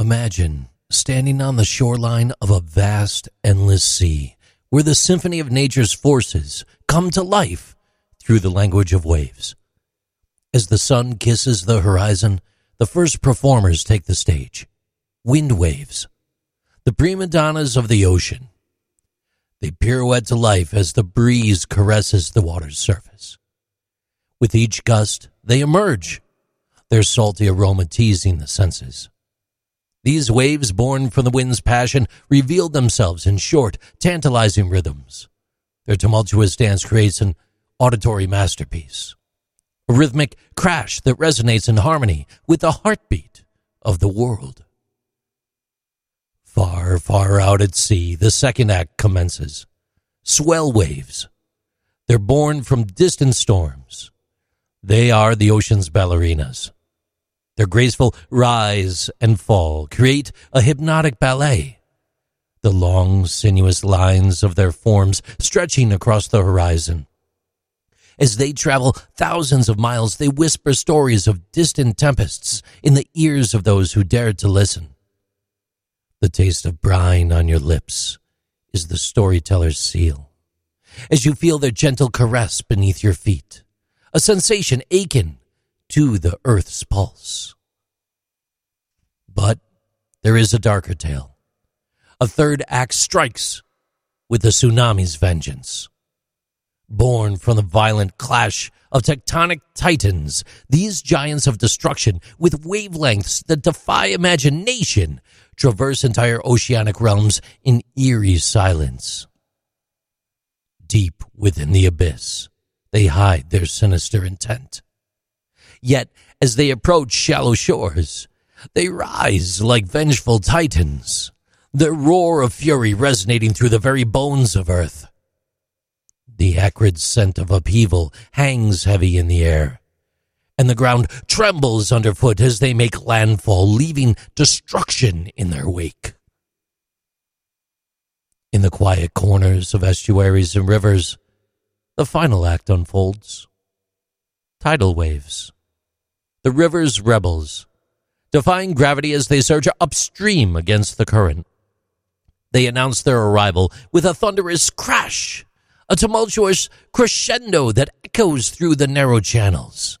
Imagine standing on the shoreline of a vast, endless sea where the symphony of nature's forces come to life through the language of waves. As the sun kisses the horizon, the first performers take the stage. Wind waves, the prima donnas of the ocean. They pirouette to life as the breeze caresses the water's surface. With each gust, they emerge, their salty aroma teasing the senses. These waves, born from the wind's passion, reveal themselves in short, tantalizing rhythms. Their tumultuous dance creates an auditory masterpiece, a rhythmic crash that resonates in harmony with the heartbeat of the world. Far, far out at sea, the second act commences. Swell waves. They're born from distant storms. They are the ocean's ballerinas. Their graceful rise and fall create a hypnotic ballet. The long, sinuous lines of their forms stretching across the horizon. As they travel thousands of miles, they whisper stories of distant tempests in the ears of those who dared to listen. The taste of brine on your lips is the storyteller's seal. As you feel their gentle caress beneath your feet, a sensation akin to the earth's pulse. But there is a darker tale. A third act strikes with the tsunami's vengeance. Born from the violent clash of tectonic titans, these giants of destruction, with wavelengths that defy imagination, traverse entire oceanic realms in eerie silence. Deep within the abyss, they hide their sinister intent. Yet, as they approach shallow shores, they rise like vengeful titans, their roar of fury resonating through the very bones of earth. The acrid scent of upheaval hangs heavy in the air, and the ground trembles underfoot as they make landfall, leaving destruction in their wake. In the quiet corners of estuaries and rivers, the final act unfolds. Tidal waves. The river's rebels, defying gravity as they surge upstream against the current. They announce their arrival with a thunderous crash a tumultuous crescendo that echoes through the narrow channels.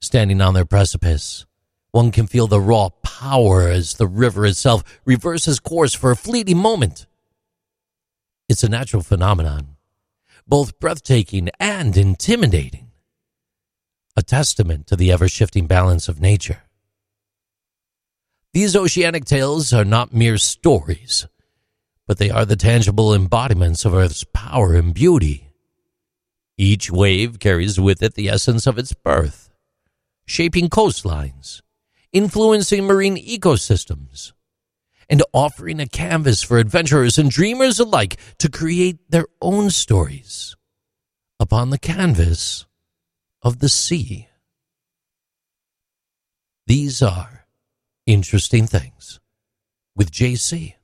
Standing on their precipice, one can feel the raw power as the river itself reverses course for a fleeting moment. It's a natural phenomenon, both breathtaking and intimidating, a testament to the ever shifting balance of nature. These oceanic tales are not mere stories but they are the tangible embodiments of Earth's power and beauty. Each wave carries with it the essence of its birth, shaping coastlines, influencing marine ecosystems, and offering a canvas for adventurers and dreamers alike to create their own stories upon the canvas of the sea. These are interesting things with JC.